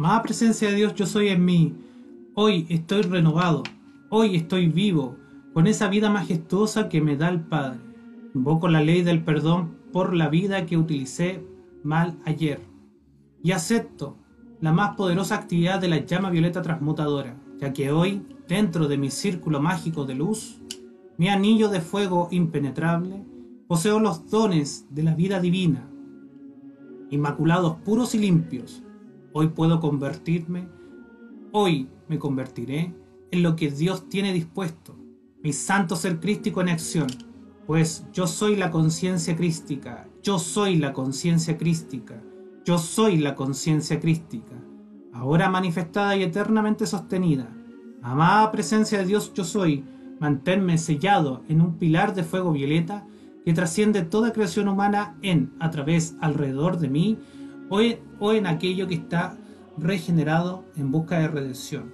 Amada presencia de Dios, yo soy en mí. Hoy estoy renovado. Hoy estoy vivo, con esa vida majestuosa que me da el Padre. Invoco la ley del perdón por la vida que utilicé mal ayer. Y acepto la más poderosa actividad de la llama violeta transmutadora, ya que hoy, dentro de mi círculo mágico de luz, mi anillo de fuego impenetrable, poseo los dones de la vida divina. Inmaculados puros y limpios, hoy puedo convertirme, hoy me convertiré en lo que Dios tiene dispuesto, mi santo ser crístico en acción, pues yo soy la conciencia crística, yo soy la conciencia crística, yo soy la conciencia crística, ahora manifestada y eternamente sostenida. Amada presencia de Dios yo soy, manténme sellado en un pilar de fuego violeta que trasciende toda creación humana en, a través, alrededor de mí, o en, aquello que está regenerado en busca de redención,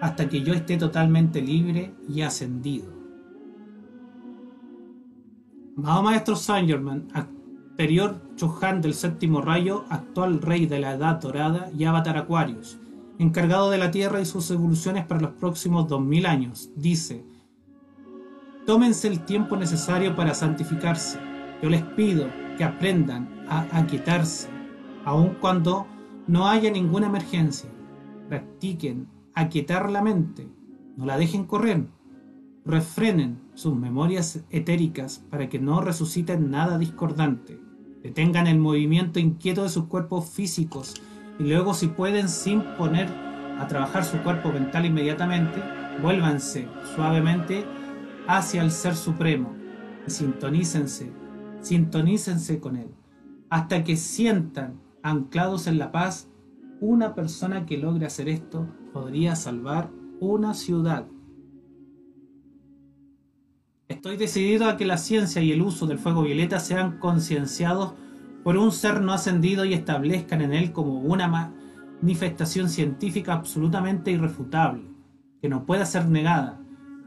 hasta que yo esté totalmente libre y ascendido. Amado Maestro Saint anterior Chohan del séptimo rayo, actual rey de la Edad Dorada y Avatar Aquarius, encargado de la Tierra y sus evoluciones para los próximos 2000 años, dice: Tómense el tiempo necesario para santificarse. Yo les pido que aprendan a aquietarse, aun cuando no haya ninguna emergencia. Practiquen aquietar la mente, no la dejen correr. Refrenen sus memorias etéricas para que no resuciten nada discordante, detengan el movimiento inquieto de sus cuerpos físicos y luego si pueden sin poner a trabajar su cuerpo mental inmediatamente, vuélvanse suavemente hacia el Ser Supremo. Y sintonícense, sintonícense con Él, hasta que sientan anclados en la paz, una persona que logre hacer esto podría salvar una ciudad. Estoy decidido a que la ciencia y el uso del fuego violeta sean concienciados por un ser no ascendido y establezcan en él como una manifestación científica absolutamente irrefutable, que no pueda ser negada.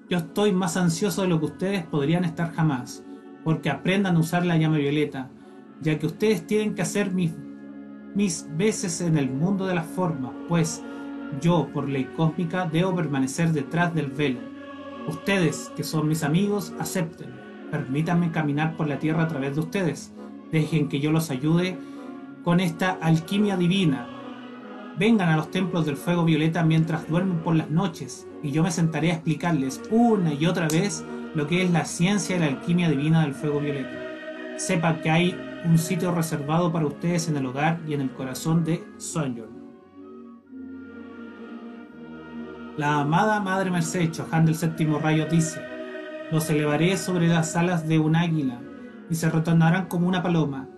Yo estoy más ansioso de lo que ustedes podrían estar jamás, porque aprendan a usar la llama violeta, ya que ustedes tienen que hacer mis, mis veces en el mundo de las formas, pues yo, por ley cósmica, debo permanecer detrás del velo Ustedes, que son mis amigos, acepten. Permítanme caminar por la tierra a través de ustedes. Dejen que yo los ayude con esta alquimia divina. Vengan a los templos del fuego violeta mientras duermen por las noches y yo me sentaré a explicarles una y otra vez lo que es la ciencia y la alquimia divina del fuego violeta. Sepan que hay un sitio reservado para ustedes en el hogar y en el corazón de Sonyor. La amada Madre Merced, Chohan del séptimo rayo, dice, los elevaré sobre las alas de un águila y se retornarán como una paloma.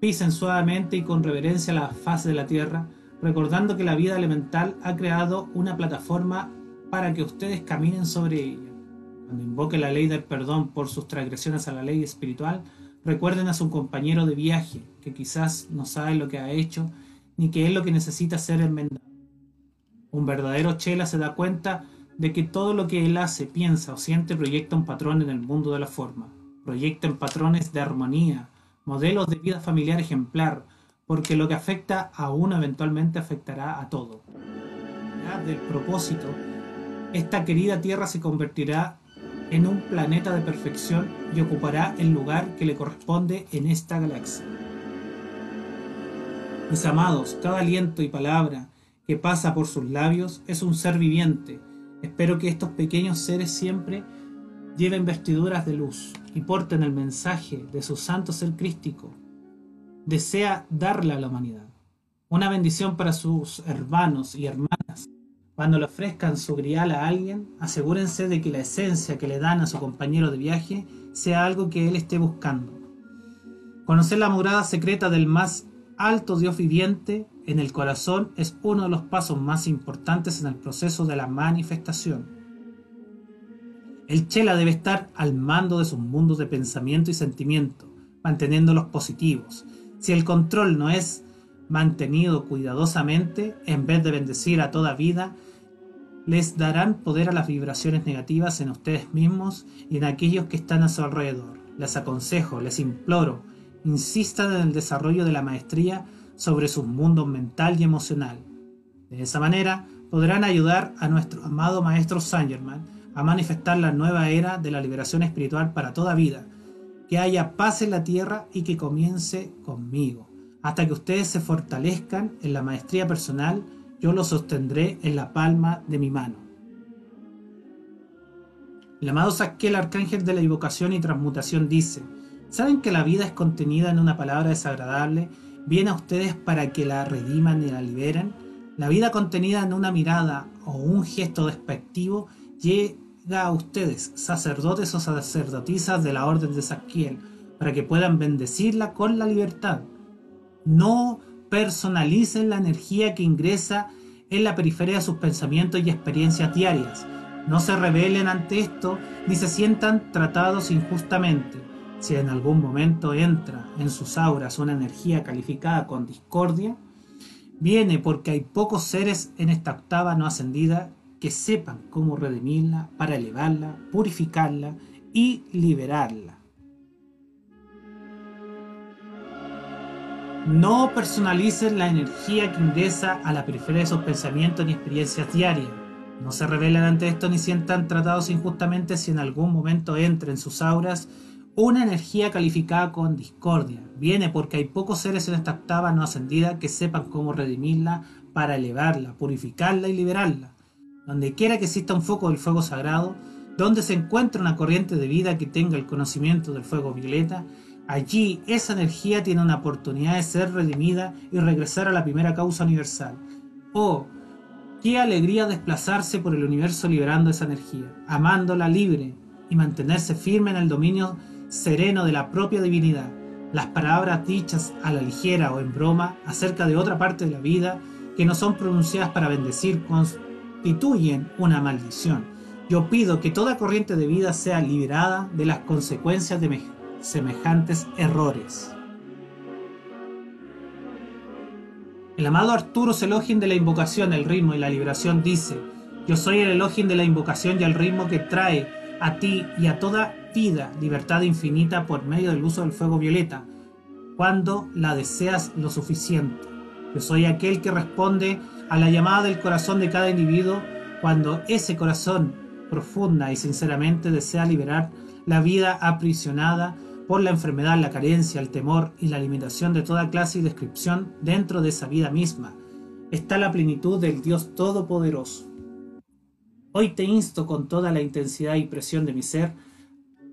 Pisen suavemente y con reverencia la faz de la tierra, recordando que la vida elemental ha creado una plataforma para que ustedes caminen sobre ella. Cuando invoque la ley del perdón por sus transgresiones a la ley espiritual, recuerden a su compañero de viaje, que quizás no sabe lo que ha hecho, ni que es lo que necesita ser enmendado. Un verdadero chela se da cuenta de que todo lo que él hace, piensa o siente proyecta un patrón en el mundo de la forma. Proyecta en patrones de armonía, modelos de vida familiar ejemplar, porque lo que afecta a uno eventualmente afectará a todo. Del propósito, esta querida Tierra se convertirá en un planeta de perfección y ocupará el lugar que le corresponde en esta galaxia. Mis amados, cada aliento y palabra que pasa por sus labios es un ser viviente. Espero que estos pequeños seres siempre lleven vestiduras de luz y porten el mensaje de su santo ser crístico. Desea darle a la humanidad. Una bendición para sus hermanos y hermanas. Cuando le ofrezcan su grial a alguien, asegúrense de que la esencia que le dan a su compañero de viaje sea algo que él esté buscando. Conocer la morada secreta del más alto Dios viviente en el corazón es uno de los pasos más importantes en el proceso de la manifestación. El chela debe estar al mando de sus mundos de pensamiento y sentimiento, manteniéndolos positivos. Si el control no es mantenido cuidadosamente, en vez de bendecir a toda vida, les darán poder a las vibraciones negativas en ustedes mismos y en aquellos que están a su alrededor. Les aconsejo, les imploro, insistan en el desarrollo de la maestría sobre su mundo mental y emocional. De esa manera podrán ayudar a nuestro amado Maestro Saint Germain a manifestar la nueva era de la liberación espiritual para toda vida. Que haya paz en la tierra y que comience conmigo. Hasta que ustedes se fortalezcan en la maestría personal, yo los sostendré en la palma de mi mano. El amado Saquiel, arcángel de la evocación y transmutación, dice, ¿saben que la vida es contenida en una palabra desagradable? ¿Viene a ustedes para que la rediman y la liberen? La vida contenida en una mirada o un gesto despectivo llega a ustedes, sacerdotes o sacerdotisas de la orden de Saquiel, para que puedan bendecirla con la libertad. No personalicen la energía que ingresa en la periferia de sus pensamientos y experiencias diarias. No se rebelen ante esto ni se sientan tratados injustamente. Si en algún momento entra en sus auras una energía calificada con discordia, viene porque hay pocos seres en esta octava no ascendida que sepan cómo redimirla para elevarla, purificarla y liberarla. No personalicen la energía que ingresa a la periferia de sus pensamientos ni experiencias diarias. No se revelen ante esto ni sientan tratados injustamente si en algún momento entra en sus auras una energía calificada con discordia. Viene porque hay pocos seres en esta octava no ascendida que sepan cómo redimirla para elevarla, purificarla y liberarla. Donde quiera que exista un foco del fuego sagrado, donde se encuentre una corriente de vida que tenga el conocimiento del fuego violeta, Allí esa energía tiene una oportunidad de ser redimida y regresar a la primera causa universal. Oh, qué alegría desplazarse por el universo liberando esa energía, amándola libre y mantenerse firme en el dominio sereno de la propia divinidad. Las palabras dichas a la ligera o en broma acerca de otra parte de la vida que no son pronunciadas para bendecir constituyen una maldición. Yo pido que toda corriente de vida sea liberada de las consecuencias de semejantes errores. El amado Arturo Elohim de la invocación, el ritmo y la liberación dice, yo soy el Elohim de la invocación y el ritmo que trae a ti y a toda vida libertad infinita por medio del uso del fuego violeta, cuando la deseas lo suficiente. Yo soy aquel que responde a la llamada del corazón de cada individuo cuando ese corazón profunda y sinceramente desea liberar la vida aprisionada por la enfermedad, la carencia, el temor y la limitación de toda clase y descripción dentro de esa vida misma, está la plenitud del Dios Todopoderoso. Hoy te insto con toda la intensidad y presión de mi ser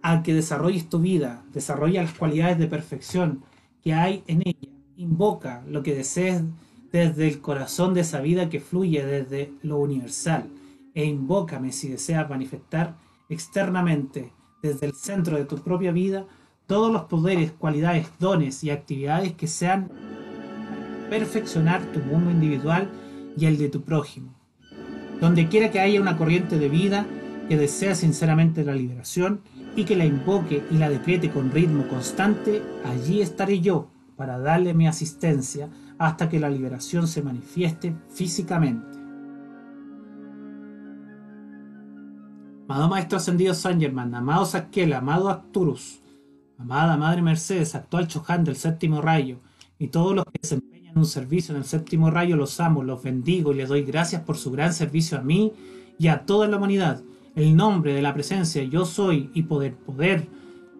a que desarrolles tu vida, desarrolla las cualidades de perfección que hay en ella, invoca lo que desees desde el corazón de esa vida que fluye desde lo universal e invócame si deseas manifestar externamente desde el centro de tu propia vida todos los poderes, cualidades, dones y actividades que sean perfeccionar tu mundo individual y el de tu prójimo. Donde quiera que haya una corriente de vida que desea sinceramente la liberación y que la invoque y la decrete con ritmo constante, allí estaré yo para darle mi asistencia hasta que la liberación se manifieste físicamente. Amado Maestro Ascendido San Germán, amado Saquel, amado Arcturus, amada Madre Mercedes, actual Choján del séptimo rayo, y todos los que desempeñan un servicio en el séptimo rayo los amo, los bendigo y les doy gracias por su gran servicio a mí y a toda la humanidad. El nombre de la presencia yo soy y poder, poder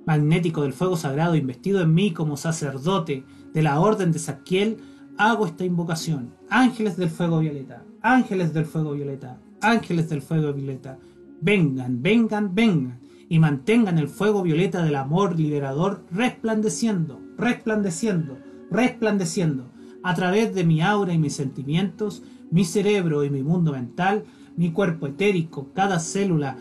magnético del fuego sagrado investido en mí como sacerdote de la orden de Saquiel, hago esta invocación. Ángeles del fuego violeta, ángeles del fuego violeta, ángeles del fuego violeta, vengan, vengan, vengan y mantengan el fuego violeta del amor liberador resplandeciendo, resplandeciendo, resplandeciendo. A través de mi aura y mis sentimientos, mi cerebro y mi mundo mental, mi cuerpo etérico, cada célula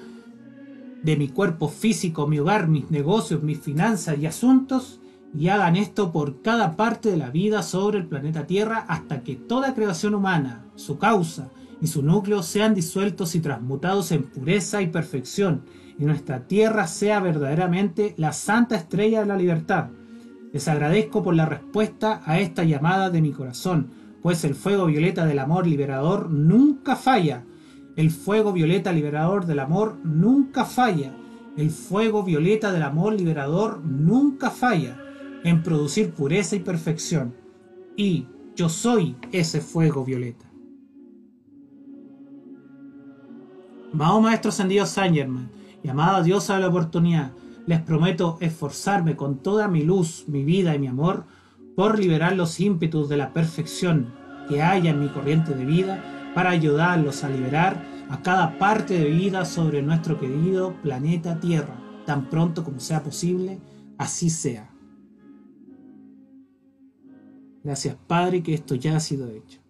de mi cuerpo físico, mi hogar, mis negocios, mis finanzas y asuntos, y hagan esto por cada parte de la vida sobre el planeta Tierra hasta que toda creación humana, su causa y su núcleo sean disueltos y transmutados en pureza y perfección, y nuestra tierra sea verdaderamente la santa estrella de la libertad. Les agradezco por la respuesta a esta llamada de mi corazón, pues el fuego violeta del amor liberador nunca falla. El fuego violeta liberador del amor nunca falla. El fuego violeta del amor liberador nunca falla en producir pureza y perfección. Y yo soy ese fuego violeta. Amado Maestro Ascendido Saint Germain y amada Diosa de la oportunidad, les prometo esforzarme con toda mi luz, mi vida y mi amor por liberar los ímpetus de la perfección que haya en mi corriente de vida para ayudarlos a liberar a cada parte de vida sobre nuestro querido planeta Tierra, tan pronto como sea posible, así sea. Gracias Padre que esto ya ha sido hecho.